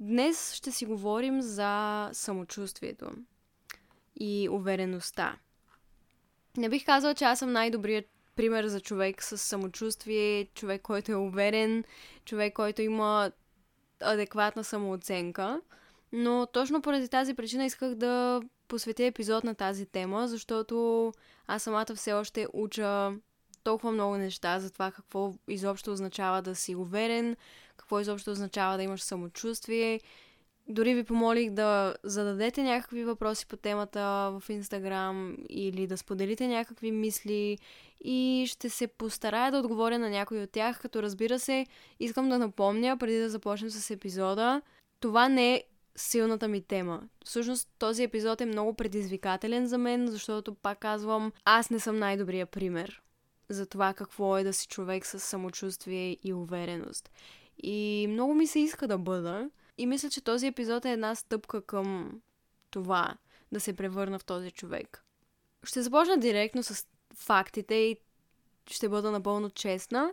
Днес ще си говорим за самочувствието и увереността. Не бих казала, че аз съм най-добрият пример за човек с самочувствие, човек, който е уверен, човек, който има адекватна самооценка. Но точно поради тази причина исках да посветя епизод на тази тема, защото аз самата все още уча толкова много неща за това какво изобщо означава да си уверен, какво изобщо означава да имаш самочувствие. Дори ви помолих да зададете някакви въпроси по темата в Инстаграм или да споделите някакви мисли и ще се постарая да отговоря на някои от тях, като разбира се, искам да напомня, преди да започнем с епизода, това не е силната ми тема. Всъщност този епизод е много предизвикателен за мен, защото пак казвам, аз не съм най-добрия пример за това какво е да си човек с самочувствие и увереност. И много ми се иска да бъда. И мисля, че този епизод е една стъпка към това да се превърна в този човек. Ще започна директно с фактите и ще бъда напълно честна.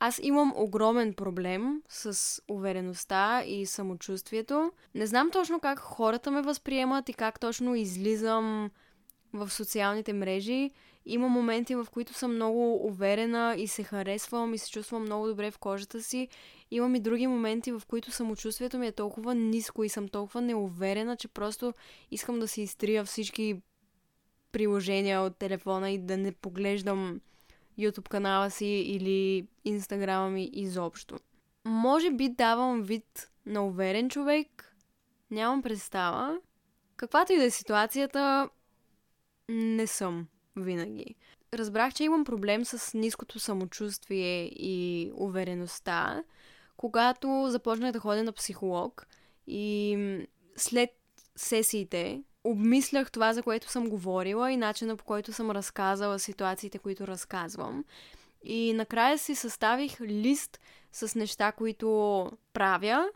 Аз имам огромен проблем с увереността и самочувствието. Не знам точно как хората ме възприемат и как точно излизам в социалните мрежи. Има моменти, в които съм много уверена и се харесвам и се чувствам много добре в кожата си. Имам и други моменти, в които самочувствието ми е толкова ниско и съм толкова неуверена, че просто искам да си изтрия всички приложения от телефона и да не поглеждам YouTube канала си или Инстаграма ми изобщо. Може би давам вид на уверен човек, нямам представа. Каквато и да е ситуацията, не съм винаги. Разбрах, че имам проблем с ниското самочувствие и увереността, когато започнах да ходя на психолог и след сесиите обмислях това, за което съм говорила и начина по който съм разказала ситуациите, които разказвам. И накрая си съставих лист с неща, които правя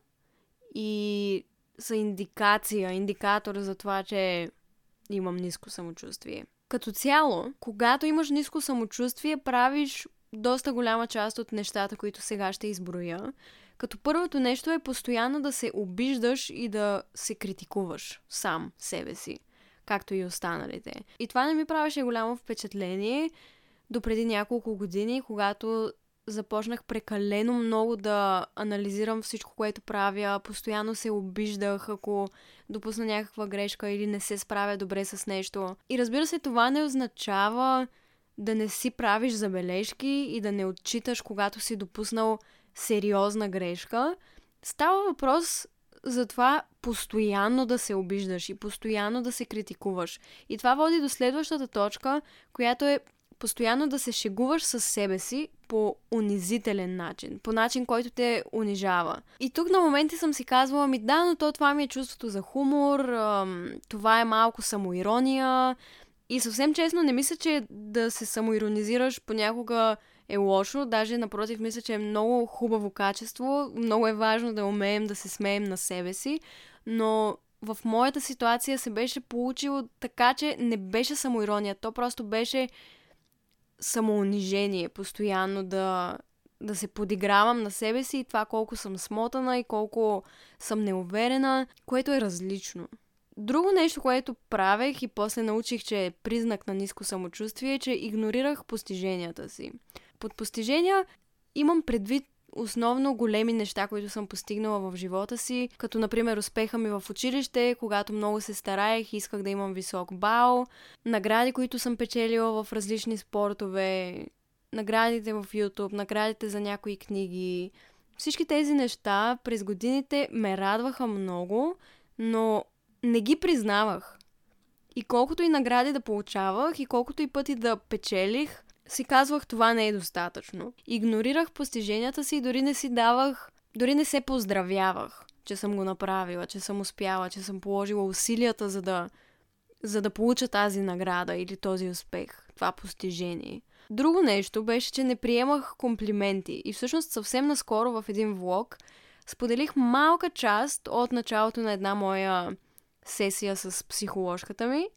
и са индикация, индикатор за това, че имам ниско самочувствие. Като цяло, когато имаш ниско самочувствие, правиш доста голяма част от нещата, които сега ще изброя. Като първото нещо е постоянно да се обиждаш и да се критикуваш сам себе си, както и останалите. И това не ми правеше голямо впечатление до преди няколко години, когато започнах прекалено много да анализирам всичко, което правя. Постоянно се обиждах, ако допусна някаква грешка или не се справя добре с нещо. И разбира се, това не означава да не си правиш забележки и да не отчиташ, когато си допуснал сериозна грешка. Става въпрос за това постоянно да се обиждаш и постоянно да се критикуваш. И това води до следващата точка, която е постоянно да се шегуваш с себе си по унизителен начин, по начин, който те унижава. И тук на моменти съм си казвала, ми да, но то това ми е чувството за хумор, това е малко самоирония. И съвсем честно не мисля, че да се самоиронизираш понякога е лошо, даже напротив мисля, че е много хубаво качество, много е важно да умеем да се смеем на себе си, но в моята ситуация се беше получило така, че не беше самоирония, то просто беше самоунижение, постоянно да, да се подигравам на себе си и това колко съм смотана и колко съм неуверена, което е различно. Друго нещо, което правех и после научих, че е признак на ниско самочувствие, е, че игнорирах постиженията си. Под постижения имам предвид основно големи неща, които съм постигнала в живота си, като например успеха ми в училище, когато много се стараех исках да имам висок бал, награди, които съм печелила в различни спортове, наградите в YouTube, наградите за някои книги. Всички тези неща през годините ме радваха много, но не ги признавах. И колкото и награди да получавах, и колкото и пъти да печелих, си казвах това не е достатъчно. Игнорирах постиженията си и дори не си давах, дори не се поздравявах, че съм го направила, че съм успяла, че съм положила усилията за да, за да получа тази награда или този успех, това постижение. Друго нещо беше, че не приемах комплименти и всъщност съвсем наскоро в един влог споделих малка част от началото на една моя сесия с психоложката ми,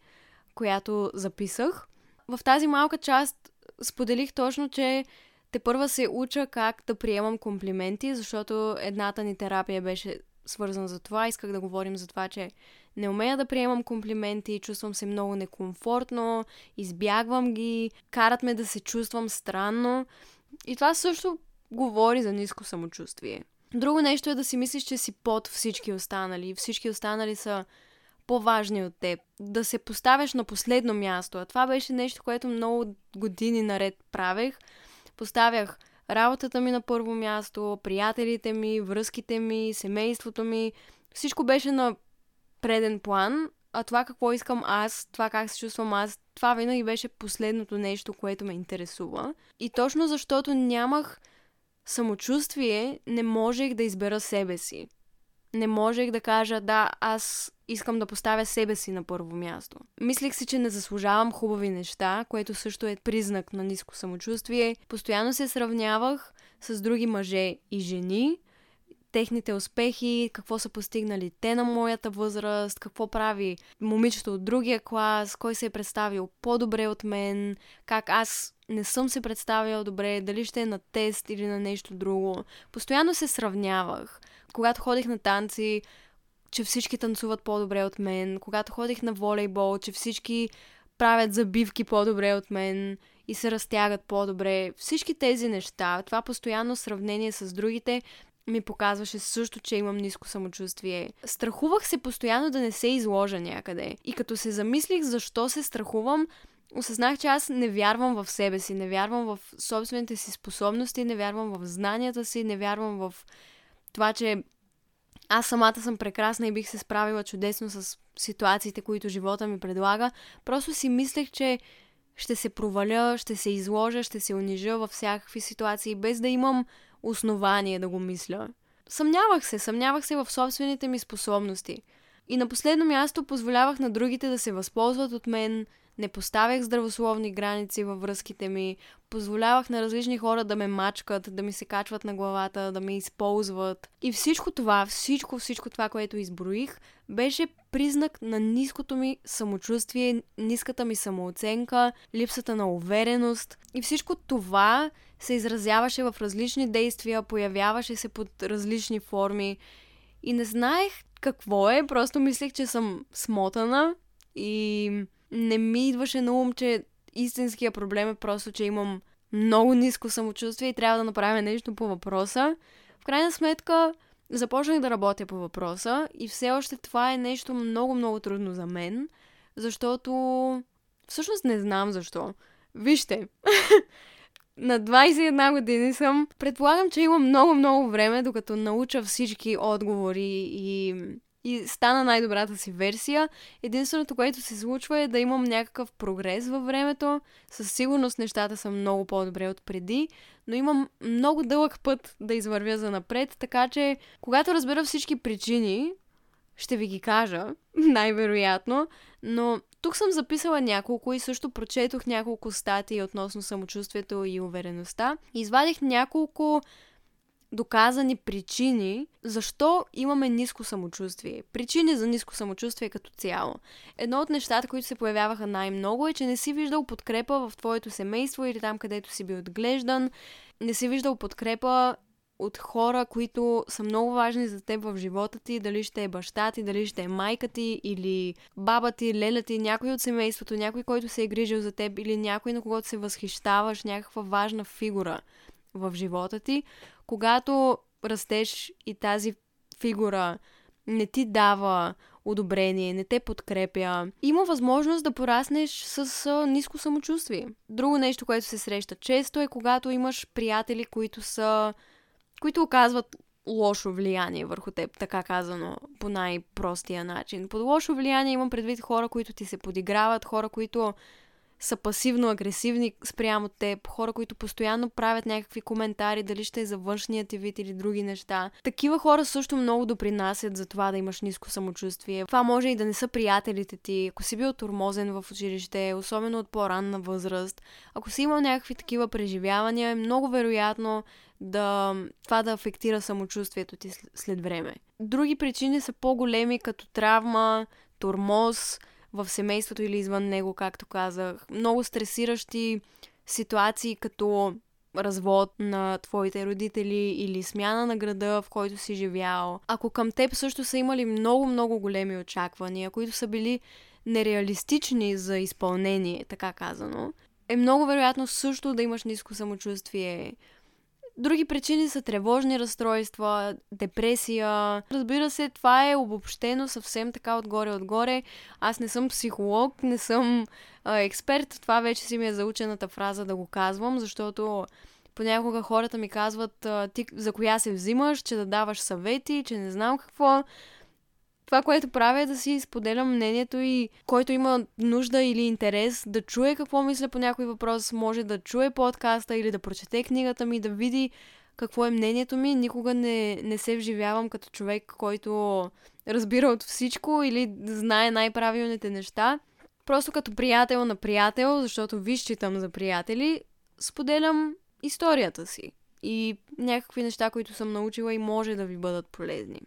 която записах. В тази малка част споделих точно, че те първа се уча как да приемам комплименти, защото едната ни терапия беше свързан за това. Исках да говорим за това, че не умея да приемам комплименти, чувствам се много некомфортно, избягвам ги, карат ме да се чувствам странно. И това също говори за ниско самочувствие. Друго нещо е да си мислиш, че си под всички останали. Всички останали са по-важни от теб. Да се поставяш на последно място. А това беше нещо, което много години наред правех. Поставях работата ми на първо място, приятелите ми, връзките ми, семейството ми. Всичко беше на преден план, а това какво искам аз, това как се чувствам аз, това винаги беше последното нещо, което ме интересува. И точно защото нямах самочувствие, не можех да избера себе си. Не можех да кажа, да, аз искам да поставя себе си на първо място. Мислех си, че не заслужавам хубави неща, което също е признак на ниско самочувствие. Постоянно се сравнявах с други мъже и жени, техните успехи, какво са постигнали те на моята възраст, какво прави момичето от другия клас, кой се е представил по-добре от мен, как аз не съм се представила добре, дали ще е на тест или на нещо друго. Постоянно се сравнявах. Когато ходих на танци, че всички танцуват по-добре от мен, когато ходих на волейбол, че всички правят забивки по-добре от мен и се разтягат по-добре. Всички тези неща, това постоянно сравнение с другите ми показваше също, че имам ниско самочувствие. Страхувах се постоянно да не се изложа някъде. И като се замислих защо се страхувам, осъзнах, че аз не вярвам в себе си, не вярвам в собствените си способности, не вярвам в знанията си, не вярвам в това, че аз самата съм прекрасна и бих се справила чудесно с ситуациите, които живота ми предлага. Просто си мислех, че ще се проваля, ще се изложа, ще се унижа във всякакви ситуации, без да имам основание да го мисля. Съмнявах се, съмнявах се в собствените ми способности. И на последно място позволявах на другите да се възползват от мен, не поставях здравословни граници във връзките ми, позволявах на различни хора да ме мачкат, да ми се качват на главата, да ме използват. И всичко това, всичко, всичко това, което изброих, беше признак на ниското ми самочувствие, ниската ми самооценка, липсата на увереност. И всичко това се изразяваше в различни действия, появяваше се под различни форми. И не знаех какво е, просто мислех, че съм смотана и не ми идваше на ум, че истинския проблем е просто, че имам много ниско самочувствие и трябва да направим нещо по въпроса. В крайна сметка, започнах да работя по въпроса и все още това е нещо много-много трудно за мен, защото всъщност не знам защо. Вижте, на 21 години съм. Предполагам, че имам много-много време, докато науча всички отговори и и стана най-добрата си версия. Единственото, което се случва е да имам някакъв прогрес във времето. Със сигурност нещата са много по-добре от преди, но имам много дълъг път да извървя за напред, така че когато разбера всички причини, ще ви ги кажа, най-вероятно, но тук съм записала няколко и също прочетох няколко статии относно самочувствието и увереността. Извадих няколко доказани причини защо имаме ниско самочувствие. Причини за ниско самочувствие като цяло. Едно от нещата, които се появяваха най-много е, че не си виждал подкрепа в твоето семейство или там, където си бил отглеждан. Не си виждал подкрепа от хора, които са много важни за теб в живота ти, дали ще е баща ти, дали ще е майка ти или баба ти, леля ти, някой от семейството, някой, който се е грижил за теб или някой, на когото се възхищаваш, някаква важна фигура в живота ти, когато растеш и тази фигура не ти дава одобрение, не те подкрепя, има възможност да пораснеш с а, ниско самочувствие. Друго нещо, което се среща често е когато имаш приятели, които са които оказват лошо влияние върху теб, така казано, по най-простия начин. Под лошо влияние имам предвид хора, които ти се подиграват, хора, които са пасивно-агресивни спрямо теб, хора, които постоянно правят някакви коментари, дали ще е за външния ти вид или други неща. Такива хора също много допринасят за това да имаш ниско самочувствие. Това може и да не са приятелите ти, ако си бил тормозен в училище, особено от по-ранна възраст. Ако си имал някакви такива преживявания, е много вероятно да това да афектира самочувствието ти след време. Други причини са по-големи, като травма, тормоз, в семейството или извън него, както казах. Много стресиращи ситуации, като развод на твоите родители или смяна на града, в който си живял. Ако към теб също са имали много-много големи очаквания, които са били нереалистични за изпълнение, така казано, е много вероятно също да имаш ниско самочувствие. Други причини са тревожни разстройства, депресия. Разбира се, това е обобщено съвсем така отгоре-отгоре. Аз не съм психолог, не съм а, експерт. Това вече си ми е заучената фраза да го казвам, защото понякога хората ми казват ти за коя се взимаш, че да даваш съвети, че не знам какво това, което правя е да си споделям мнението и който има нужда или интерес да чуе какво мисля по някой въпрос, може да чуе подкаста или да прочете книгата ми, да види какво е мнението ми. Никога не, не се вживявам като човек, който разбира от всичко или знае най-правилните неща. Просто като приятел на приятел, защото ви считам за приятели, споделям историята си и някакви неща, които съм научила и може да ви бъдат полезни.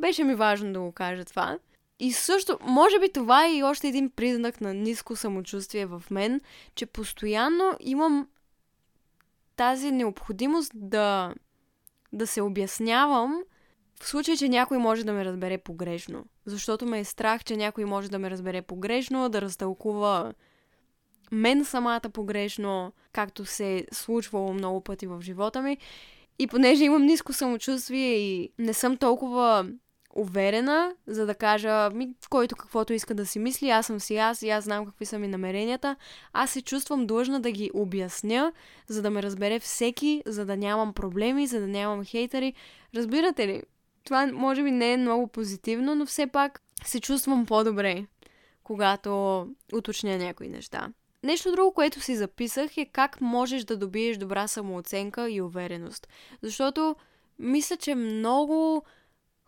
Беше ми важно да го кажа това. И също, може би това е и още един признак на ниско самочувствие в мен, че постоянно имам тази необходимост да, да се обяснявам в случай, че някой може да ме разбере погрешно. Защото ме е страх, че някой може да ме разбере погрешно, да разтълкува мен самата погрешно, както се е случвало много пъти в живота ми. И понеже имам ниско самочувствие и не съм толкова уверена, за да кажа, ми, който каквото иска да си мисли, аз съм си аз и аз знам какви са ми намеренията. Аз се чувствам длъжна да ги обясня, за да ме разбере всеки, за да нямам проблеми, за да нямам хейтери. Разбирате ли? Това може би не е много позитивно, но все пак се чувствам по-добре, когато уточня някои неща. Нещо друго, което си записах е как можеш да добиеш добра самооценка и увереност. Защото мисля, че много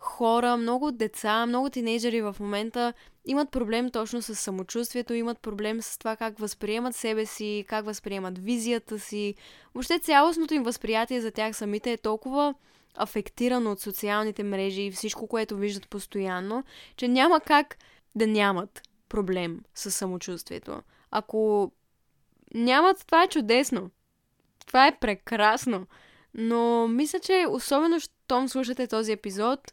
хора, много деца, много тинейджери в момента имат проблем точно с самочувствието, имат проблем с това как възприемат себе си, как възприемат визията си. Въобще цялостното им възприятие за тях самите е толкова афектирано от социалните мрежи и всичко, което виждат постоянно, че няма как да нямат проблем с самочувствието. Ако нямат, това е чудесно. Това е прекрасно. Но мисля, че особено, щом слушате този епизод,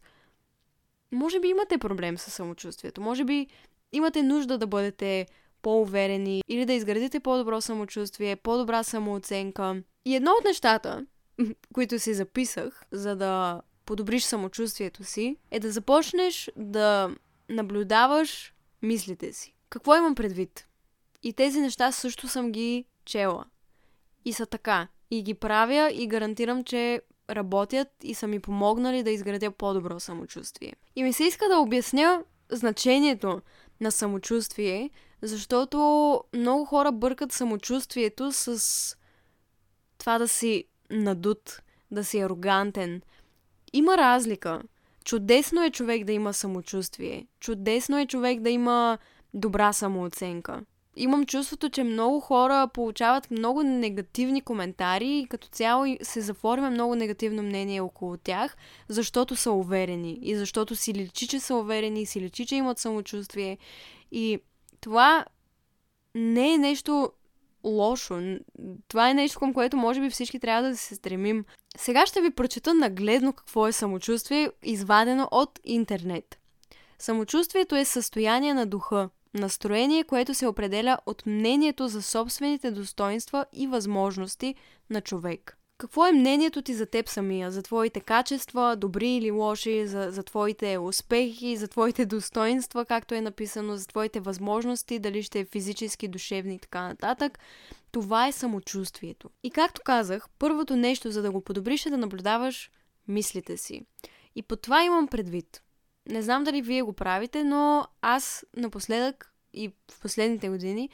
може би имате проблем с самочувствието. Може би имате нужда да бъдете по-уверени или да изградите по-добро самочувствие, по-добра самооценка. И едно от нещата, които си записах, за да подобриш самочувствието си, е да започнеш да наблюдаваш мислите си. Какво имам предвид? И тези неща също съм ги чела. И са така. И ги правя и гарантирам, че работят и са ми помогнали да изградя по-добро самочувствие. И ми се иска да обясня значението на самочувствие, защото много хора бъркат самочувствието с това да си надут, да си арогантен. Има разлика. Чудесно е човек да има самочувствие. Чудесно е човек да има добра самооценка имам чувството, че много хора получават много негативни коментари и като цяло се заформя много негативно мнение около тях, защото са уверени и защото си личи, че са уверени, си личи, че имат самочувствие. И това не е нещо лошо. Това е нещо, към което може би всички трябва да се стремим. Сега ще ви прочета нагледно какво е самочувствие, извадено от интернет. Самочувствието е състояние на духа, Настроение, което се определя от мнението за собствените достоинства и възможности на човек. Какво е мнението ти за теб самия, за твоите качества, добри или лоши, за, за твоите успехи, за твоите достоинства, както е написано, за твоите възможности, дали ще е физически, душевни и така нататък. Това е самочувствието. И както казах, първото нещо, за да го подобриш е да наблюдаваш мислите си. И по това имам предвид. Не знам дали вие го правите, но аз напоследък и в последните години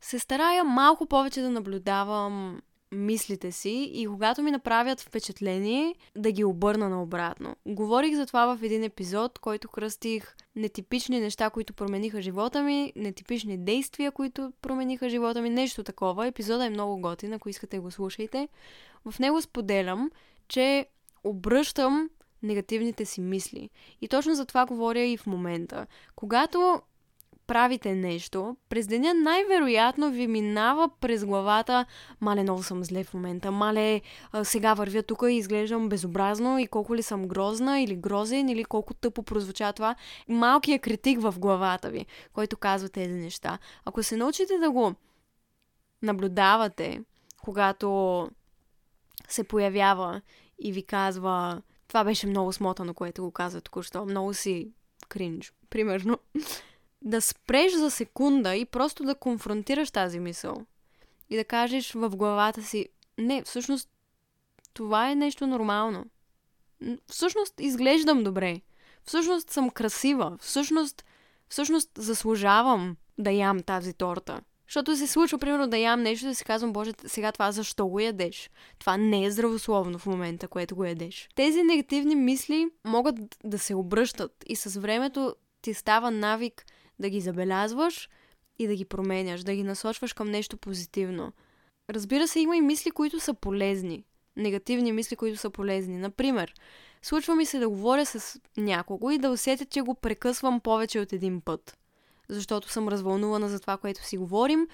се старая малко повече да наблюдавам мислите си и когато ми направят впечатление, да ги обърна наобратно. Говорих за това в един епизод, който кръстих нетипични неща, които промениха живота ми, нетипични действия, които промениха живота ми, нещо такова. Епизода е много готин, ако искате го слушайте. В него споделям, че обръщам негативните си мисли. И точно за това говоря и в момента. Когато правите нещо, през деня най-вероятно ви минава през главата мале много съм зле в момента, мале сега вървя тук и изглеждам безобразно и колко ли съм грозна или грозен или колко тъпо прозвуча това. Малкият критик в главата ви, който казва тези неща. Ако се научите да го наблюдавате, когато се появява и ви казва това беше много смотано, което го каза току-що. Много си кринж, примерно. Да спреш за секунда и просто да конфронтираш тази мисъл. И да кажеш в главата си, не, всъщност това е нещо нормално. Всъщност изглеждам добре. Всъщност съм красива. Всъщност, всъщност заслужавам да ям тази торта. Защото се случва, примерно, да ям нещо да си казвам, боже, сега това защо го ядеш? Това не е здравословно в момента, което го ядеш. Тези негативни мисли могат да се обръщат и с времето ти става навик да ги забелязваш и да ги променяш, да ги насочваш към нещо позитивно. Разбира се, има и мисли, които са полезни. Негативни мисли, които са полезни. Например, случва ми се да говоря с някого и да усетя, че го прекъсвам повече от един път защото съм развълнувана за това, което си говорим.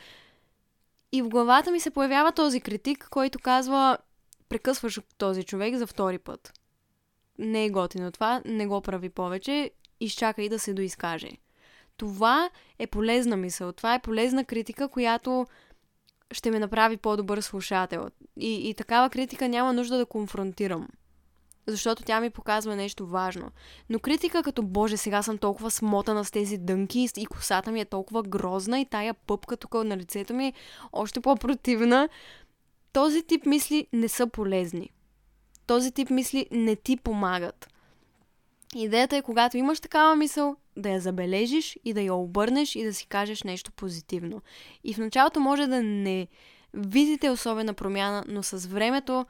И в главата ми се появява този критик, който казва, прекъсваш този човек за втори път. Не е готино това, не го прави повече, изчакай да се доизкаже. Това е полезна мисъл, това е полезна критика, която ще ме направи по-добър слушател. И, и такава критика няма нужда да конфронтирам защото тя ми показва нещо важно. Но критика като, боже, сега съм толкова смотана с тези дънки и косата ми е толкова грозна и тая пъпка тук на лицето ми е още по-противна, този тип мисли не са полезни. Този тип мисли не ти помагат. Идеята е, когато имаш такава мисъл, да я забележиш и да я обърнеш и да си кажеш нещо позитивно. И в началото може да не видите особена промяна, но с времето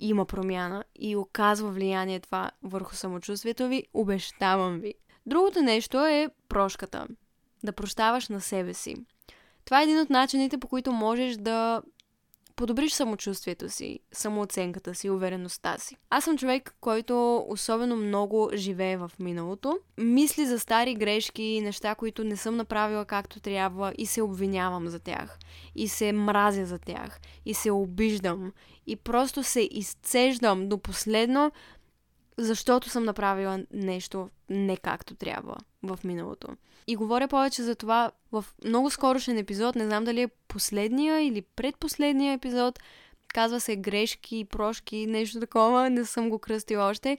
има промяна и оказва влияние това върху самочувствието ви, обещавам ви. Другото нещо е прошката. Да прощаваш на себе си. Това е един от начините, по които можеш да подобриш самочувствието си, самооценката си, увереността си. Аз съм човек, който особено много живее в миналото. Мисли за стари грешки, неща, които не съм направила както трябва и се обвинявам за тях. И се мразя за тях. И се обиждам. И просто се изцеждам до последно, защото съм направила нещо не както трябва в миналото. И говоря повече за това в много скорошен епизод, не знам дали е последния или предпоследния епизод, казва се грешки, прошки, нещо такова, не съм го кръстила още.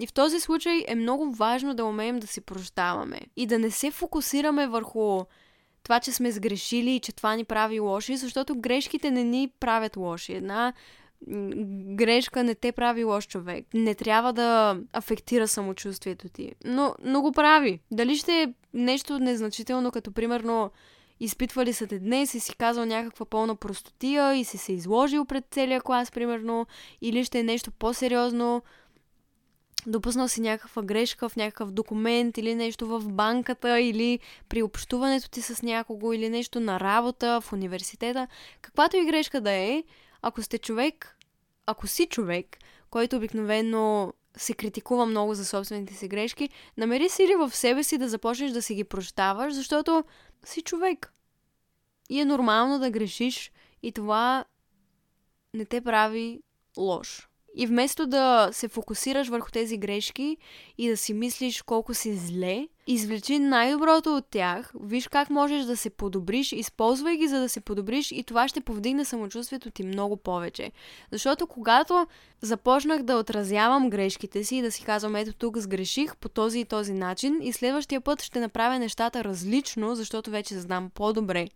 И в този случай е много важно да умеем да си прощаваме и да не се фокусираме върху това, че сме сгрешили и че това ни прави лоши, защото грешките не ни правят лоши. Една грешка не те прави лош човек. Не трябва да афектира самочувствието ти. Но, но го прави. Дали ще е нещо незначително, като примерно изпитвали са те днес и си казал някаква пълна простотия и си се изложил пред целия клас, примерно, или ще е нещо по-сериозно, допуснал си някаква грешка в някакъв документ или нещо в банката или при общуването ти с някого или нещо на работа, в университета, каквато и грешка да е, ако сте човек, ако си човек, който обикновено се критикува много за собствените си грешки, намери сили в себе си да започнеш да си ги прощаваш, защото си човек. И е нормално да грешиш и това не те прави лош. И вместо да се фокусираш върху тези грешки и да си мислиш колко си зле, извлечи най-доброто от тях, виж как можеш да се подобриш, използвай ги за да се подобриш и това ще повдигне самочувствието ти много повече. Защото когато започнах да отразявам грешките си и да си казвам ето тук сгреших по този и този начин и следващия път ще направя нещата различно, защото вече знам по-добре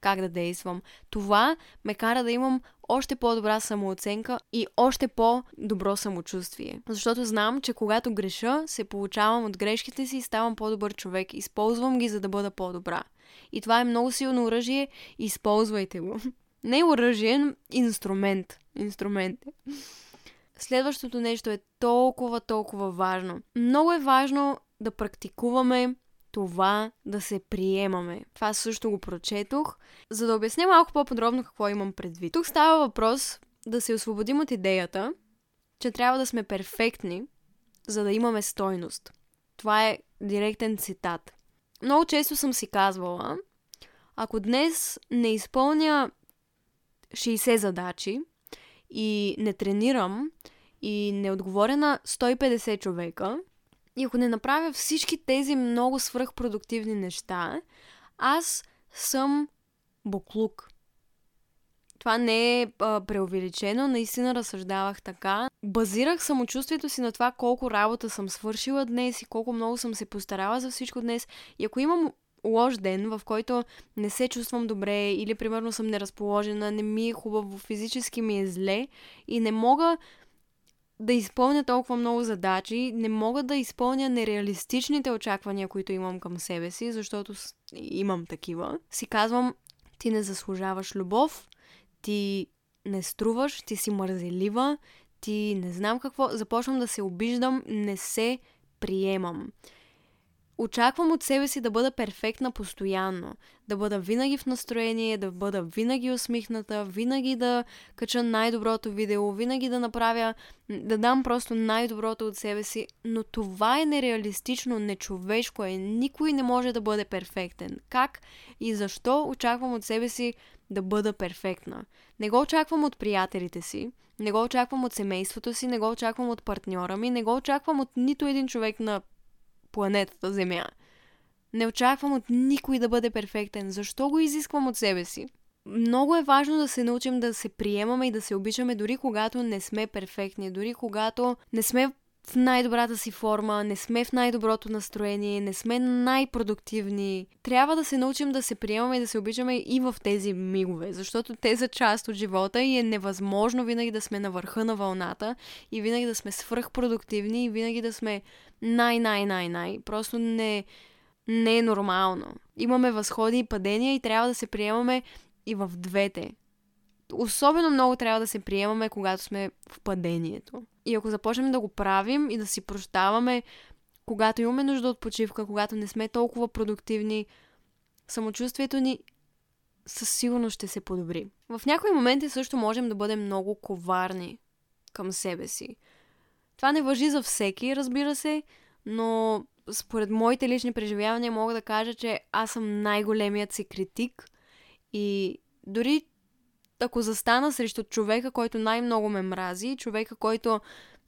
как да действам. Това ме кара да имам още по-добра самооценка и още по-добро самочувствие. Защото знам, че когато греша, се получавам от грешките си и ставам по-добър човек. Използвам ги, за да бъда по-добра. И това е много силно оръжие. Използвайте го. Не оръжие, инструмент. Инструмент. Следващото нещо е толкова, толкова важно. Много е важно да практикуваме това да се приемаме. Това също го прочетох, за да обясня малко по-подробно какво имам предвид. Тук става въпрос да се освободим от идеята, че трябва да сме перфектни, за да имаме стойност. Това е директен цитат. много често съм си казвала, ако днес не изпълня 60 задачи и не тренирам и не отговоря на 150 човека, и ако не направя всички тези много свръхпродуктивни неща, аз съм буклук. Това не е а, преувеличено, наистина разсъждавах така. Базирах самочувствието си на това колко работа съм свършила днес и колко много съм се постарала за всичко днес. И ако имам лош ден, в който не се чувствам добре или примерно съм неразположена, не ми е хубаво, физически ми е зле и не мога да изпълня толкова много задачи, не мога да изпълня нереалистичните очаквания, които имам към себе си, защото имам такива. Си казвам, ти не заслужаваш любов, ти не струваш, ти си мързелива, ти не знам какво, започвам да се обиждам, не се приемам. Очаквам от себе си да бъда перфектна постоянно, да бъда винаги в настроение, да бъда винаги усмихната, винаги да кача най-доброто видео, винаги да направя, да дам просто най-доброто от себе си, но това е нереалистично, нечовешко е, никой не може да бъде перфектен. Как и защо очаквам от себе си да бъда перфектна? Не го очаквам от приятелите си, не го очаквам от семейството си, не го очаквам от партньора ми, не го очаквам от нито един човек на планетата Земя. Не очаквам от никой да бъде перфектен. Защо го изисквам от себе си? Много е важно да се научим да се приемаме и да се обичаме дори когато не сме перфектни, дори когато не сме в най-добрата си форма, не сме в най-доброто настроение, не сме най-продуктивни. Трябва да се научим да се приемаме и да се обичаме и в тези мигове, защото те са част от живота и е невъзможно винаги да сме на върха на вълната и винаги да сме свръхпродуктивни и винаги да сме най-най-най-най. Просто не, не е нормално. Имаме възходи и падения и трябва да се приемаме и в двете. Особено много трябва да се приемаме, когато сме в падението. И ако започнем да го правим и да си прощаваме, когато имаме нужда от почивка, когато не сме толкова продуктивни, самочувствието ни със сигурност ще се подобри. В някои моменти също можем да бъдем много коварни към себе си. Това не въжи за всеки, разбира се, но според моите лични преживявания мога да кажа, че аз съм най-големият си критик и дори ако застана срещу човека, който най-много ме мрази, човека, който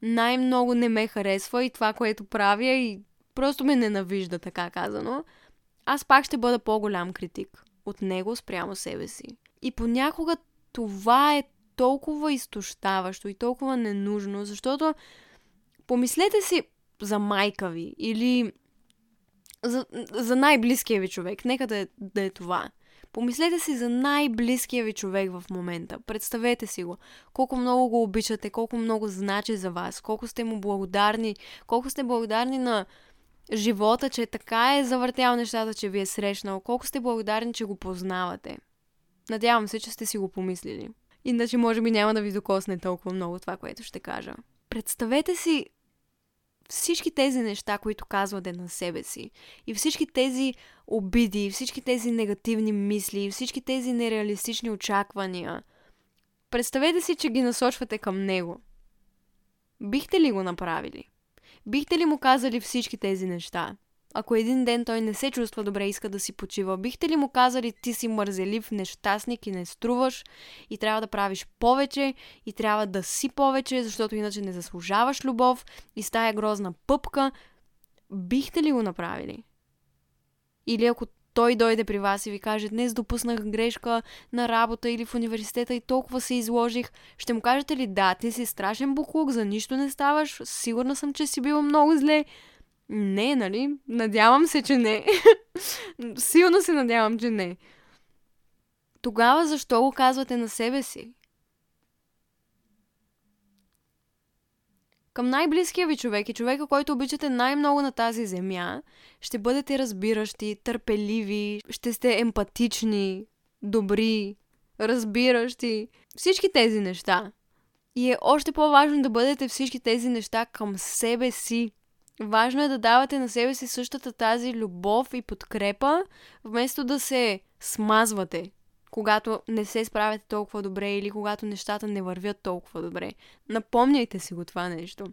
най-много не ме харесва и това, което правя и просто ме ненавижда, така казано, аз пак ще бъда по-голям критик от него спрямо себе си. И понякога това е толкова изтощаващо и толкова ненужно, защото помислете си за майка ви или за, за най-близкия ви човек. Нека да е, да е това. Помислете си за най-близкия ви човек в момента. Представете си го. Колко много го обичате, колко много значи за вас, колко сте му благодарни, колко сте благодарни на живота, че така е завъртял нещата, че ви е срещнал, колко сте благодарни, че го познавате. Надявам се, че сте си го помислили. Иначе може би няма да ви докосне толкова много това, което ще кажа. Представете си всички тези неща, които казвате на себе си, и всички тези обиди, всички тези негативни мисли, всички тези нереалистични очаквания, представете си, че ги насочвате към него. Бихте ли го направили? Бихте ли му казали всички тези неща? Ако един ден той не се чувства добре иска да си почива, бихте ли му казали ти си мързелив, нещастник и не струваш и трябва да правиш повече и трябва да си повече, защото иначе не заслужаваш любов и с тая грозна пъпка, бихте ли го направили? Или ако той дойде при вас и ви каже, днес допуснах грешка на работа или в университета и толкова се изложих, ще му кажете ли, да, ти си страшен буклук, за нищо не ставаш, сигурна съм, че си бил много зле, не, нали? Надявам се, че не. Силно се надявам, че не. Тогава защо го казвате на себе си? Към най-близкия ви човек и човека, който обичате най-много на тази земя, ще бъдете разбиращи, търпеливи, ще сте емпатични, добри, разбиращи. Всички тези неща. И е още по-важно да бъдете всички тези неща към себе си. Важно е да давате на себе си същата тази любов и подкрепа, вместо да се смазвате, когато не се справяте толкова добре или когато нещата не вървят толкова добре. Напомняйте си го това нещо.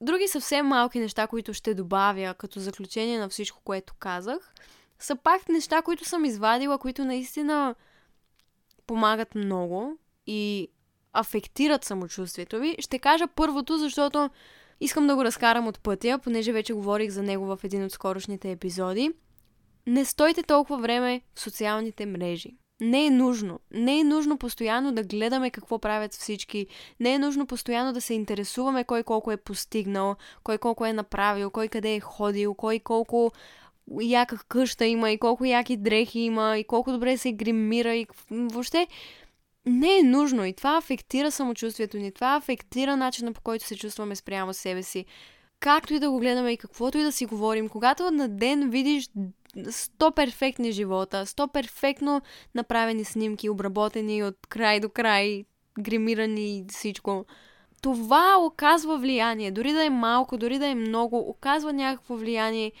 Други съвсем малки неща, които ще добавя като заключение на всичко, което казах, са пак неща, които съм извадила, които наистина помагат много и афектират самочувствието ви. Ще кажа първото, защото искам да го разкарам от пътя, понеже вече говорих за него в един от скорошните епизоди. Не стойте толкова време в социалните мрежи. Не е нужно. Не е нужно постоянно да гледаме какво правят всички. Не е нужно постоянно да се интересуваме кой колко е постигнал, кой колко е направил, кой къде е ходил, кой колко яка къща има и колко яки дрехи има и колко добре се гримира и въобще не е нужно и това афектира самочувствието ни, това афектира начина по който се чувстваме спрямо себе си. Както и да го гледаме и каквото и да си говорим, когато на ден видиш 100 перфектни живота, 100 перфектно направени снимки, обработени от край до край, гримирани и всичко. Това оказва влияние, дори да е малко, дори да е много, оказва някакво влияние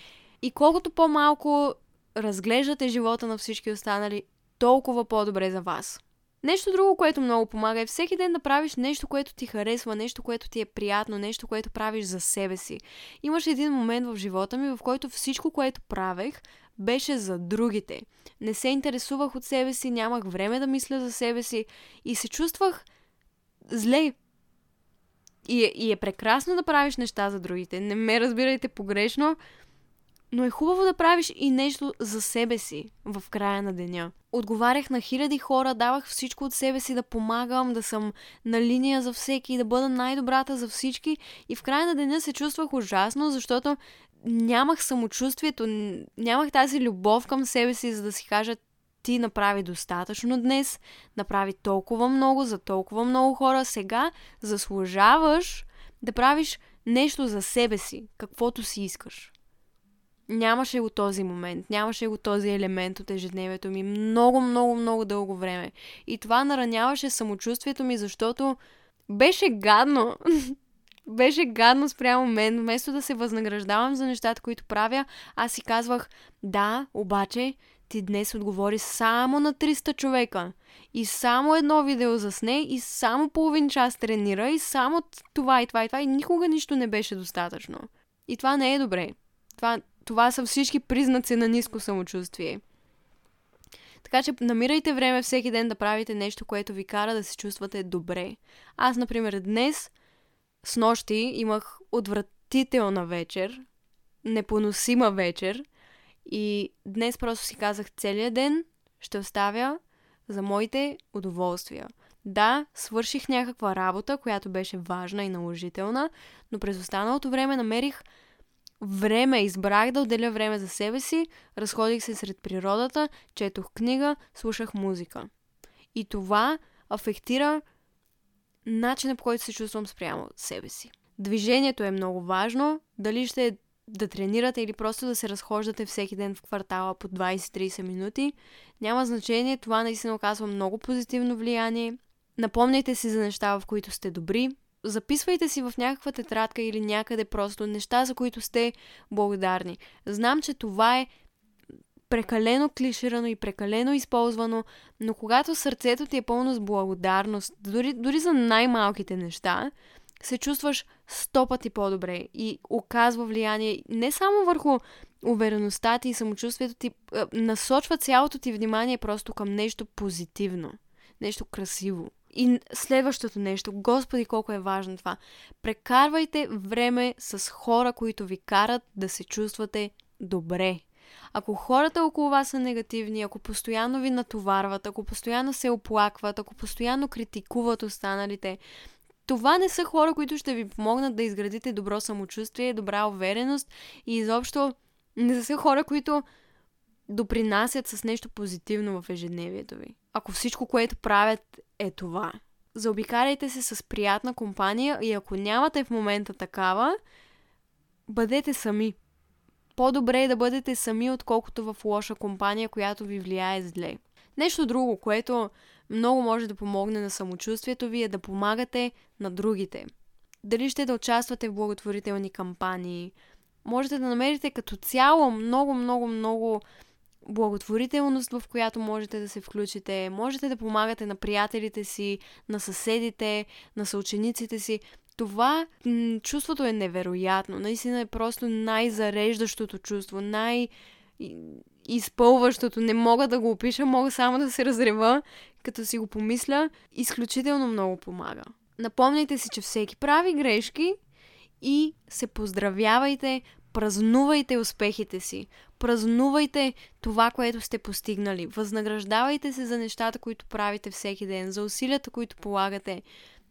и колкото по-малко разглеждате живота на всички останали, толкова по-добре за вас. Нещо друго, което много помага е всеки ден да правиш нещо, което ти харесва, нещо, което ти е приятно, нещо, което правиш за себе си. Имаш един момент в живота ми, в който всичко, което правех, беше за другите. Не се интересувах от себе си, нямах време да мисля за себе си и се чувствах зле. И е, и е прекрасно да правиш неща за другите. Не ме разбирайте погрешно, но е хубаво да правиш и нещо за себе си в края на деня. Отговарях на хиляди хора, давах всичко от себе си да помагам, да съм на линия за всеки, да бъда най-добрата за всички. И в края на деня се чувствах ужасно, защото нямах самочувствието, нямах тази любов към себе си, за да си кажа ти направи достатъчно днес, направи толкова много за толкова много хора, сега заслужаваш да правиш нещо за себе си, каквото си искаш нямаше го този момент, нямаше го този елемент от ежедневието ми много, много, много дълго време. И това нараняваше самочувствието ми, защото беше гадно. беше гадно спрямо мен. Вместо да се възнаграждавам за нещата, които правя, аз си казвах, да, обаче ти днес отговори само на 300 човека. И само едно видео засне, и само половин час тренира, и само това и това и това, и никога нищо не беше достатъчно. И това не е добре. Това това са всички признаци на ниско самочувствие. Така че намирайте време всеки ден да правите нещо, което ви кара да се чувствате добре. Аз, например, днес, с нощи, имах отвратителна вечер, непоносима вечер и днес просто си казах целият ден ще оставя за моите удоволствия. Да, свърших някаква работа, която беше важна и наложителна, но през останалото време намерих време, избрах да отделя време за себе си, разходих се сред природата, четох книга, слушах музика. И това афектира начина по който се чувствам спрямо себе си. Движението е много важно, дали ще е да тренирате или просто да се разхождате всеки ден в квартала по 20-30 минути. Няма значение, това наистина оказва много позитивно влияние. Напомняйте си за неща, в които сте добри, записвайте си в някаква тетрадка или някъде просто неща, за които сте благодарни. Знам, че това е прекалено клиширано и прекалено използвано, но когато сърцето ти е пълно с благодарност, дори, дори за най-малките неща, се чувстваш сто пъти по-добре и оказва влияние не само върху увереността ти и самочувствието ти, насочва цялото ти внимание просто към нещо позитивно, нещо красиво. И следващото нещо, Господи, колко е важно това. Прекарвайте време с хора, които ви карат да се чувствате добре. Ако хората около вас са негативни, ако постоянно ви натоварват, ако постоянно се оплакват, ако постоянно критикуват останалите, това не са хора, които ще ви помогнат да изградите добро самочувствие, добра увереност и изобщо не са хора, които допринасят с нещо позитивно в ежедневието ви. Ако всичко, което правят е това. Заобикаляйте се с приятна компания и ако нямате в момента такава, бъдете сами. По-добре е да бъдете сами, отколкото в лоша компания, която ви влияе зле. Нещо друго, което много може да помогне на самочувствието ви е да помагате на другите. Дали ще да участвате в благотворителни кампании, можете да намерите като цяло много, много, много благотворителност, в която можете да се включите. Можете да помагате на приятелите си, на съседите, на съучениците си. Това м- чувството е невероятно. Наистина е просто най-зареждащото чувство, най- изпълващото. Не мога да го опиша, мога само да се разрева, като си го помисля. Изключително много помага. Напомняйте си, че всеки прави грешки и се поздравявайте, празнувайте успехите си, празнувайте това, което сте постигнали, възнаграждавайте се за нещата, които правите всеки ден, за усилията, които полагате.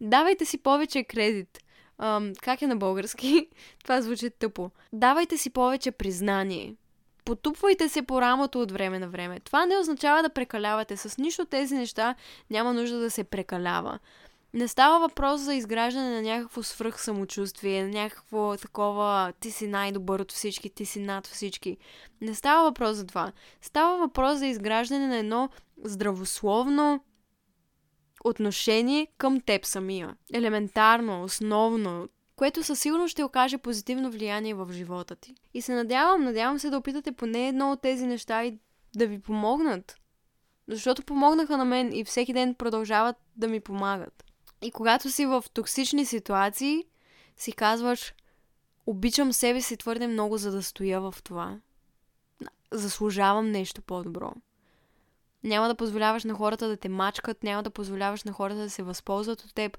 Давайте си повече кредит. Ам, как е на български? Това звучи тъпо. Давайте си повече признание. Потупвайте се по рамото от време на време. Това не означава да прекалявате. С нищо тези неща няма нужда да се прекалява. Не става въпрос за изграждане на някакво свръх самочувствие, на някакво такова ти си най-добър от всички, ти си над всички. Не става въпрос за това. Става въпрос за изграждане на едно здравословно отношение към теб самия. Елементарно, основно, което със сигурност ще окаже позитивно влияние в живота ти. И се надявам, надявам се да опитате поне едно от тези неща и да ви помогнат. Защото помогнаха на мен и всеки ден продължават да ми помагат. И когато си в токсични ситуации, си казваш, обичам себе си твърде много, за да стоя в това. Заслужавам нещо по-добро. Няма да позволяваш на хората да те мачкат, няма да позволяваш на хората да се възползват от теб.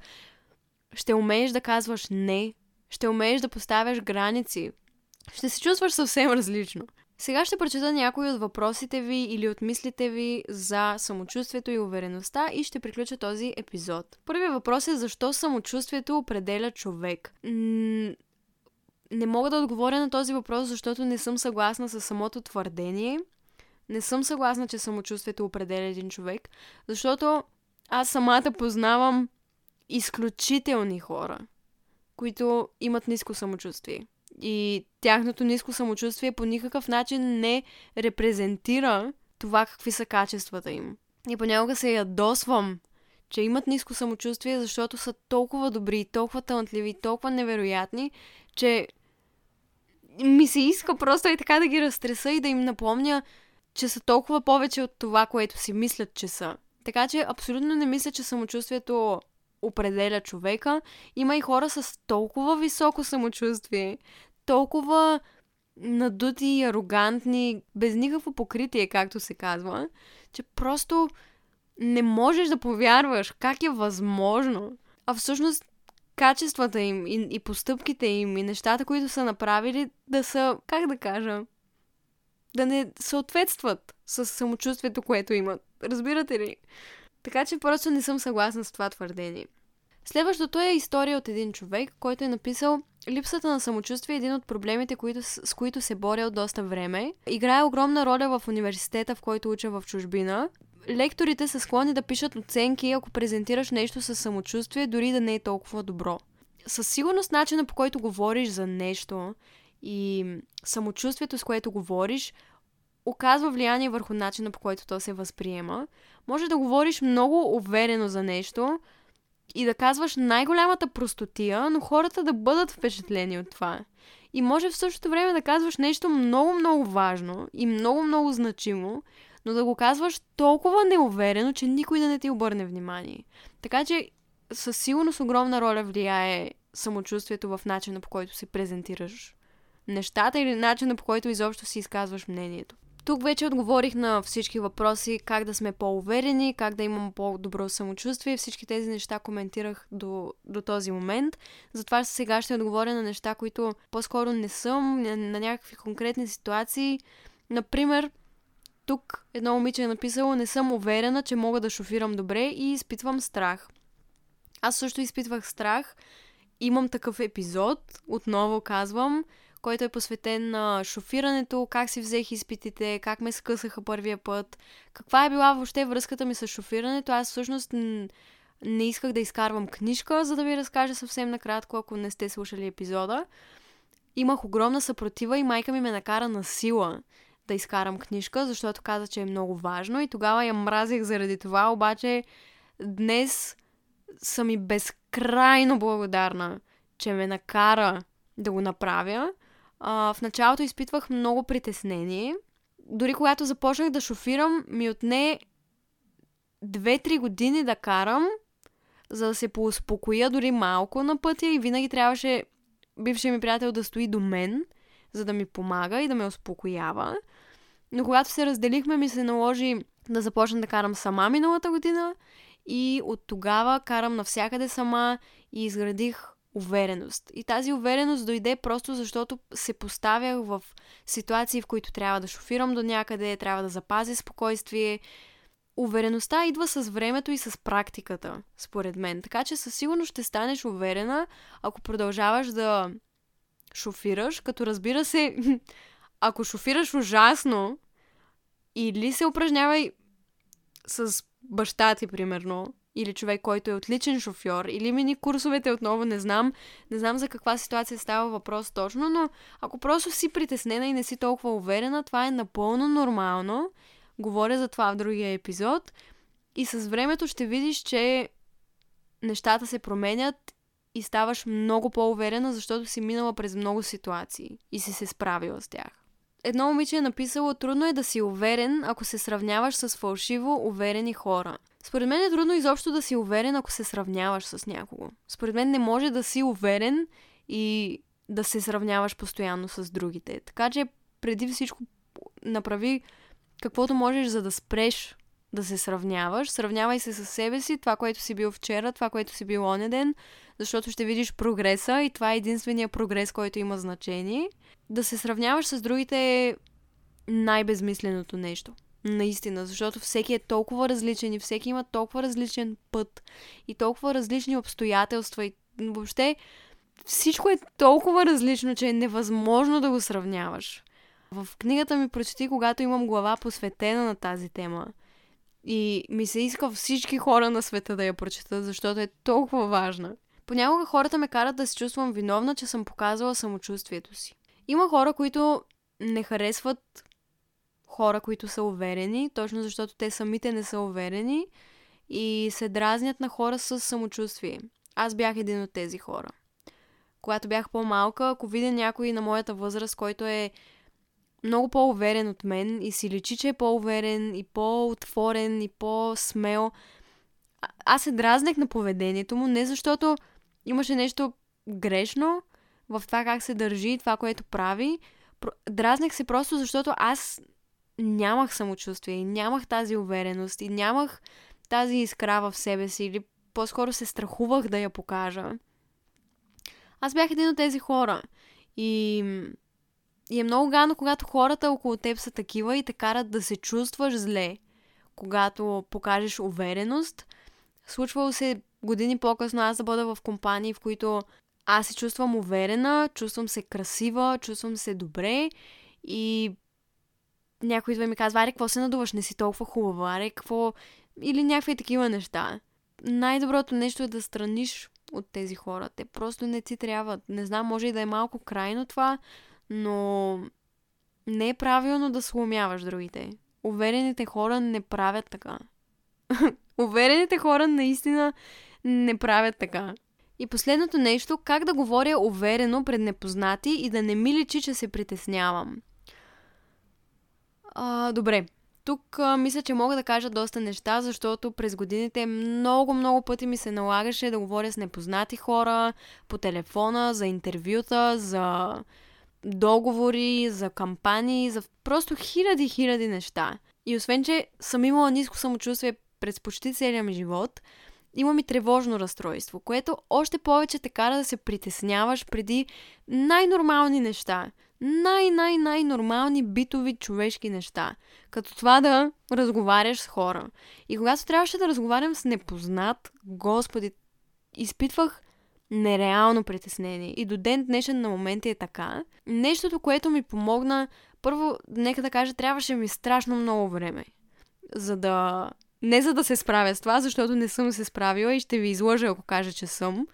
Ще умееш да казваш не, ще умееш да поставяш граници. Ще се чувстваш съвсем различно. Сега ще прочета някои от въпросите ви или от мислите ви за самочувствието и увереността и ще приключа този епизод. Първият въпрос е защо самочувствието определя човек. Не мога да отговоря на този въпрос, защото не съм съгласна с самото твърдение. Не съм съгласна, че самочувствието определя един човек, защото аз самата познавам изключителни хора, които имат ниско самочувствие. И тяхното ниско самочувствие по никакъв начин не репрезентира това какви са качествата им. И понякога се ядосвам, че имат ниско самочувствие, защото са толкова добри, толкова талантливи, толкова невероятни, че ми се иска просто и така да ги разтреса и да им напомня, че са толкова повече от това, което си мислят, че са. Така че абсолютно не мисля, че самочувствието определя човека. Има и хора с толкова високо самочувствие, толкова надути арогантни, без никакво покритие, както се казва, че просто не можеш да повярваш как е възможно. А всъщност качествата им и, и постъпките им и нещата, които са направили, да са, как да кажа, да не съответстват с самочувствието, което имат. Разбирате ли? Така че просто не съм съгласна с това твърдение. Следващото е история от един човек, който е написал Липсата на самочувствие е един от проблемите, които, с които се боря от доста време. Играе огромна роля в университета, в който уча в чужбина. Лекторите са склонни да пишат оценки, ако презентираш нещо със самочувствие, дори да не е толкова добро. Със сигурност начина по който говориш за нещо и самочувствието, с което говориш, оказва влияние върху начина по който то се възприема. Може да говориш много уверено за нещо, и да казваш най-голямата простотия, но хората да бъдат впечатлени от това. И може в същото време да казваш нещо много-много важно и много-много значимо, но да го казваш толкова неуверено, че никой да не ти обърне внимание. Така че със сигурност огромна роля влияе самочувствието в начина по който си презентираш нещата или начина по който изобщо си изказваш мнението. Тук вече отговорих на всички въпроси, как да сме по-уверени, как да имам по-добро самочувствие. Всички тези неща коментирах до, до този момент. Затова сега ще отговоря на неща, които по-скоро не съм, на, някакви конкретни ситуации. Например, тук едно момиче е написало, не съм уверена, че мога да шофирам добре и изпитвам страх. Аз също изпитвах страх. Имам такъв епизод, отново казвам, който е посветен на шофирането, как си взех изпитите, как ме скъсаха първия път, каква е била въобще връзката ми с шофирането. Аз всъщност не исках да изкарвам книжка, за да ви разкажа съвсем накратко, ако не сте слушали епизода. Имах огромна съпротива и майка ми ме накара на сила да изкарам книжка, защото каза, че е много важно и тогава я мразих заради това, обаче днес съм и безкрайно благодарна, че ме накара да го направя а, в началото изпитвах много притеснение. Дори когато започнах да шофирам, ми отне 2-3 години да карам, за да се поуспокоя дори малко на пътя и винаги трябваше бившия ми приятел да стои до мен, за да ми помага и да ме успокоява. Но когато се разделихме, ми се наложи да започна да карам сама миналата година и от тогава карам навсякъде сама и изградих увереност. И тази увереност дойде просто защото се поставях в ситуации, в които трябва да шофирам до някъде, трябва да запазя спокойствие. Увереността идва с времето и с практиката, според мен. Така че със сигурност ще станеш уверена, ако продължаваш да шофираш, като разбира се, ако шофираш ужасно, или се упражнявай с баща ти, примерно, или човек, който е отличен шофьор, или мини курсовете отново, не знам, не знам за каква ситуация става въпрос точно, но ако просто си притеснена и не си толкова уверена, това е напълно нормално. Говоря за това в другия епизод. И с времето ще видиш, че нещата се променят и ставаш много по-уверена, защото си минала през много ситуации и си се справила с тях. Едно момиче е написало, трудно е да си уверен, ако се сравняваш с фалшиво уверени хора. Според мен е трудно изобщо да си уверен, ако се сравняваш с някого. Според мен не може да си уверен и да се сравняваш постоянно с другите. Така че преди всичко направи каквото можеш, за да спреш да се сравняваш. Сравнявай се с себе си, това, което си бил вчера, това, което си бил оня ден, защото ще видиш прогреса и това е единствения прогрес, който има значение. Да се сравняваш с другите е най-безмисленото нещо. Наистина, защото всеки е толкова различен и всеки има толкова различен път и толкова различни обстоятелства и въобще всичко е толкова различно, че е невъзможно да го сравняваш. В книгата ми прочети, когато имам глава посветена на тази тема. И ми се иска всички хора на света да я прочетат, защото е толкова важна. Понякога хората ме карат да се чувствам виновна, че съм показала самочувствието си. Има хора, които не харесват хора, които са уверени, точно защото те самите не са уверени и се дразнят на хора с самочувствие. Аз бях един от тези хора. Когато бях по-малка, ако видя някой на моята възраст, който е много по-уверен от мен и си личи, че е по-уверен и по-отворен и по-смел, аз се дразнех на поведението му, не защото имаше нещо грешно в това как се държи, това, което прави. Дразнех се просто защото аз нямах самочувствие и нямах тази увереност и нямах тази искра в себе си или по-скоро се страхувах да я покажа. Аз бях един от тези хора и, и е много гадно, когато хората около теб са такива и те карат да се чувстваш зле, когато покажеш увереност. Случвало се години по-късно аз да бъда в компании, в които аз се чувствам уверена, чувствам се красива, чувствам се добре и някой идва и ми казва, аре, какво се надуваш, не си толкова хубава, аре, какво... Или някакви такива неща. Най-доброто нещо е да страниш от тези хора. Те просто не ти трябват. Не знам, може и да е малко крайно това, но не е правилно да сломяваш другите. Уверените хора не правят така. Уверените хора наистина не правят така. И последното нещо, как да говоря уверено пред непознати и да не ми личи, че се притеснявам. А, добре, тук а, мисля, че мога да кажа доста неща, защото през годините много, много пъти ми се налагаше да говоря с непознати хора по телефона, за интервюта, за договори, за кампании, за просто хиляди, хиляди неща. И освен, че съм имала ниско самочувствие през почти целия ми живот, имам и тревожно разстройство, което още повече те кара да се притесняваш преди най-нормални неща най-най-най-нормални битови човешки неща. Като това да разговаряш с хора. И когато трябваше да разговарям с непознат, господи, изпитвах нереално притеснение. И до ден днешен на моменти е така. Нещото, което ми помогна, първо, нека да кажа, трябваше ми страшно много време. За да... Не за да се справя с това, защото не съм се справила и ще ви излъжа, ако кажа, че съм.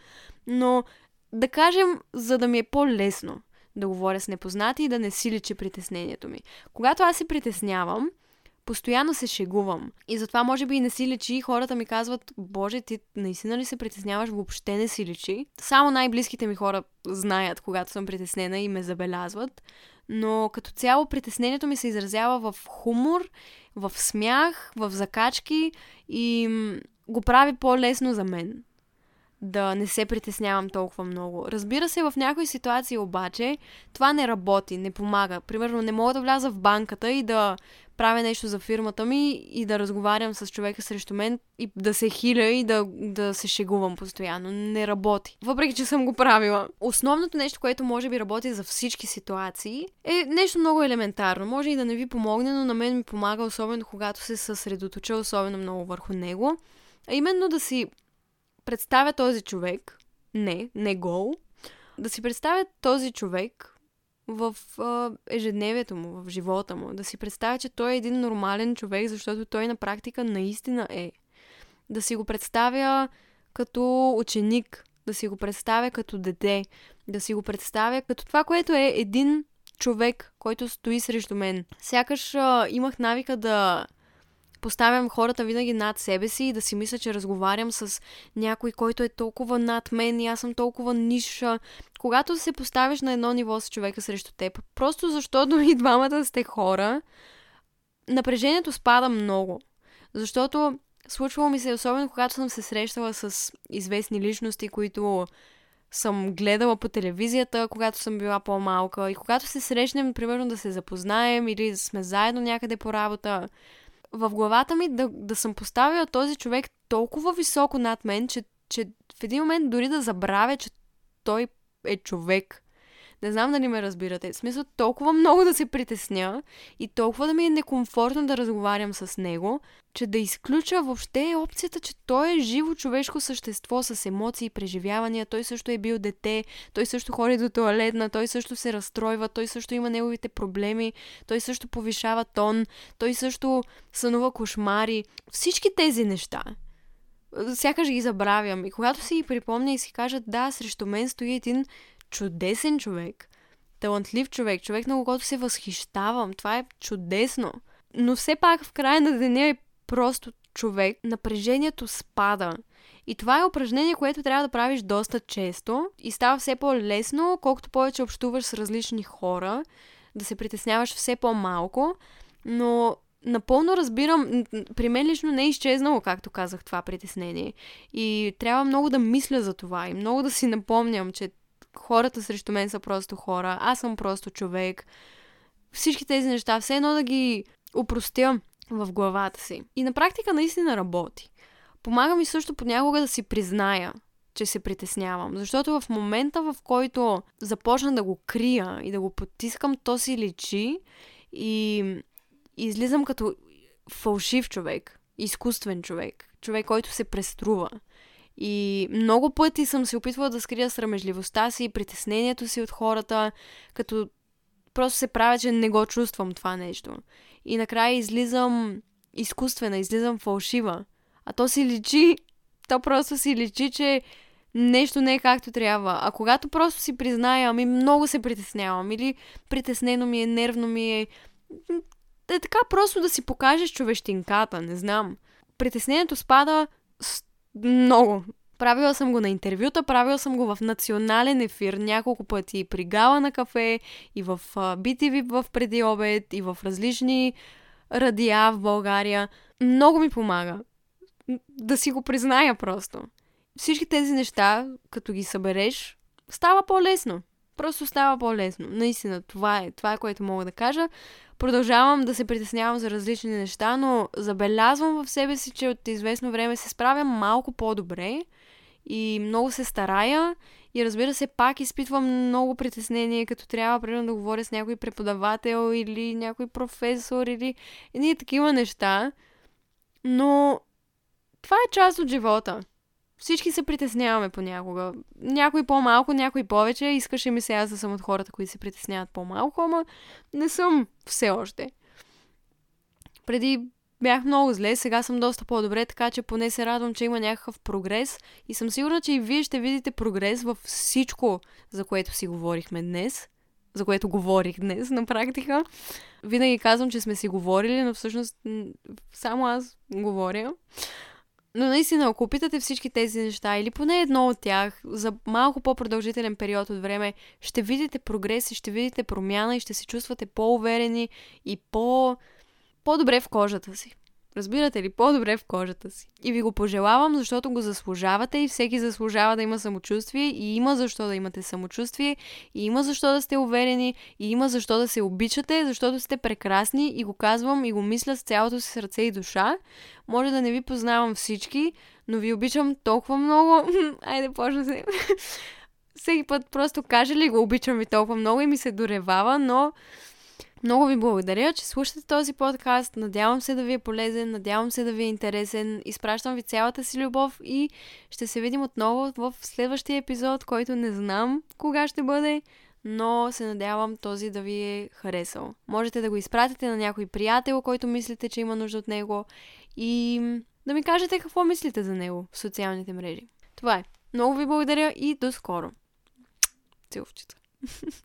Но да кажем, за да ми е по-лесно да говоря с непознати и да не си личи притеснението ми. Когато аз се притеснявам, постоянно се шегувам. И затова може би и не си личи. Хората ми казват, боже, ти наистина ли се притесняваш? Въобще не си личи. Само най-близките ми хора знаят, когато съм притеснена и ме забелязват. Но като цяло притеснението ми се изразява в хумор, в смях, в закачки и го прави по-лесно за мен да не се притеснявам толкова много. Разбира се, в някои ситуации обаче това не работи, не помага. Примерно не мога да вляза в банката и да правя нещо за фирмата ми и да разговарям с човека срещу мен и да се хиля и да, да се шегувам постоянно. Не работи. Въпреки, че съм го правила. Основното нещо, което може би работи за всички ситуации, е нещо много елементарно. Може и да не ви помогне, но на мен ми помага, особено когато се съсредоточа особено много върху него. А именно да си представя този човек, не, не гол, да си представя този човек в а, ежедневието му, в живота му. Да си представя, че той е един нормален човек, защото той на практика наистина е. Да си го представя като ученик, да си го представя като дете, да си го представя като това, което е един човек, който стои срещу мен. Сякаш а, имах навика да поставям хората винаги над себе си и да си мисля, че разговарям с някой, който е толкова над мен и аз съм толкова ниша. Когато се поставиш на едно ниво с човека срещу теб, просто защото и двамата сте хора, напрежението спада много. Защото случвало ми се, особено когато съм се срещала с известни личности, които съм гледала по телевизията, когато съм била по-малка и когато се срещнем, примерно да се запознаем или сме заедно някъде по работа, в главата ми да, да съм поставила този човек толкова високо над мен, че, че в един момент дори да забравя, че той е човек. Не знам дали ме разбирате. В смисъл толкова много да се притесня и толкова да ми е некомфортно да разговарям с него, че да изключа въобще опцията, че той е живо човешко същество с емоции преживявания. Той също е бил дете, той също ходи до туалетна, той също се разстройва, той също има неговите проблеми, той също повишава тон, той също сънува кошмари. Всички тези неща сякаш ги забравям. И когато си ги припомня и си кажа, да, срещу мен стои един чудесен човек, талантлив човек, човек на когото се възхищавам. Това е чудесно. Но все пак в края на деня е просто човек. Напрежението спада. И това е упражнение, което трябва да правиш доста често и става все по-лесно, колкото повече общуваш с различни хора, да се притесняваш все по-малко, но напълно разбирам, при мен лично не е изчезнало, както казах, това притеснение. И трябва много да мисля за това и много да си напомням, че хората срещу мен са просто хора, аз съм просто човек. Всички тези неща, все едно да ги упростя в главата си. И на практика наистина работи. Помага ми също понякога да си призная, че се притеснявам. Защото в момента, в който започна да го крия и да го потискам, то си личи и излизам като фалшив човек, изкуствен човек, човек, който се преструва. И много пъти съм се опитвала да скрия срамежливостта си, притеснението си от хората, като просто се правя, че не го чувствам това нещо. И накрая излизам изкуствена, излизам фалшива. А то си личи, то просто си личи, че нещо не е както трябва. А когато просто си призная, ами много се притеснявам, или притеснено ми е, нервно ми е, е така просто да си покажеш човещинката, не знам. Притеснението спада много. Правила съм го на интервюта, правила съм го в национален ефир няколко пъти и при гала на кафе, и в BTV в преди обед, и в различни радиа в България. Много ми помага. Да си го призная просто. Всички тези неща, като ги събереш, става по-лесно. Просто става по-лесно. Наистина, това е, това е което мога да кажа. Продължавам да се притеснявам за различни неща, но забелязвам в себе си, че от известно време се справям малко по-добре и много се старая и разбира се, пак изпитвам много притеснение, като трябва, примерно, да говоря с някой преподавател или някой професор или едни такива неща. Но това е част от живота. Всички се притесняваме понякога. Някой по-малко, някой повече. Искаше ми се аз да съм от хората, които се притесняват по-малко, ама не съм все още. Преди бях много зле, сега съм доста по-добре, така че поне се радвам, че има някакъв прогрес и съм сигурна, че и вие ще видите прогрес във всичко, за което си говорихме днес, за което говорих днес на практика. Винаги казвам, че сме си говорили, но всъщност само аз говоря. Но наистина, ако опитате всички тези неща или поне едно от тях за малко по-продължителен период от време, ще видите прогрес и ще видите промяна и ще се чувствате по-уверени и по- по-добре в кожата си. Разбирате ли? По-добре в кожата си. И ви го пожелавам, защото го заслужавате и всеки заслужава да има самочувствие и има защо да имате самочувствие и има защо да сте уверени и има защо да се обичате, защото сте прекрасни и го казвам и го мисля с цялото си сърце и душа. Може да не ви познавам всички, но ви обичам толкова много. Айде, почна се. Всеки път просто каже ли го обичам ви толкова много и ми се доревава, но много ви благодаря, че слушате този подкаст. Надявам се да ви е полезен, надявам се да ви е интересен. Изпращам ви цялата си любов и ще се видим отново в следващия епизод, който не знам кога ще бъде, но се надявам този да ви е харесал. Можете да го изпратите на някой приятел, който мислите, че има нужда от него и да ми кажете какво мислите за него в социалните мрежи. Това е. Много ви благодаря и до скоро. Целувчета.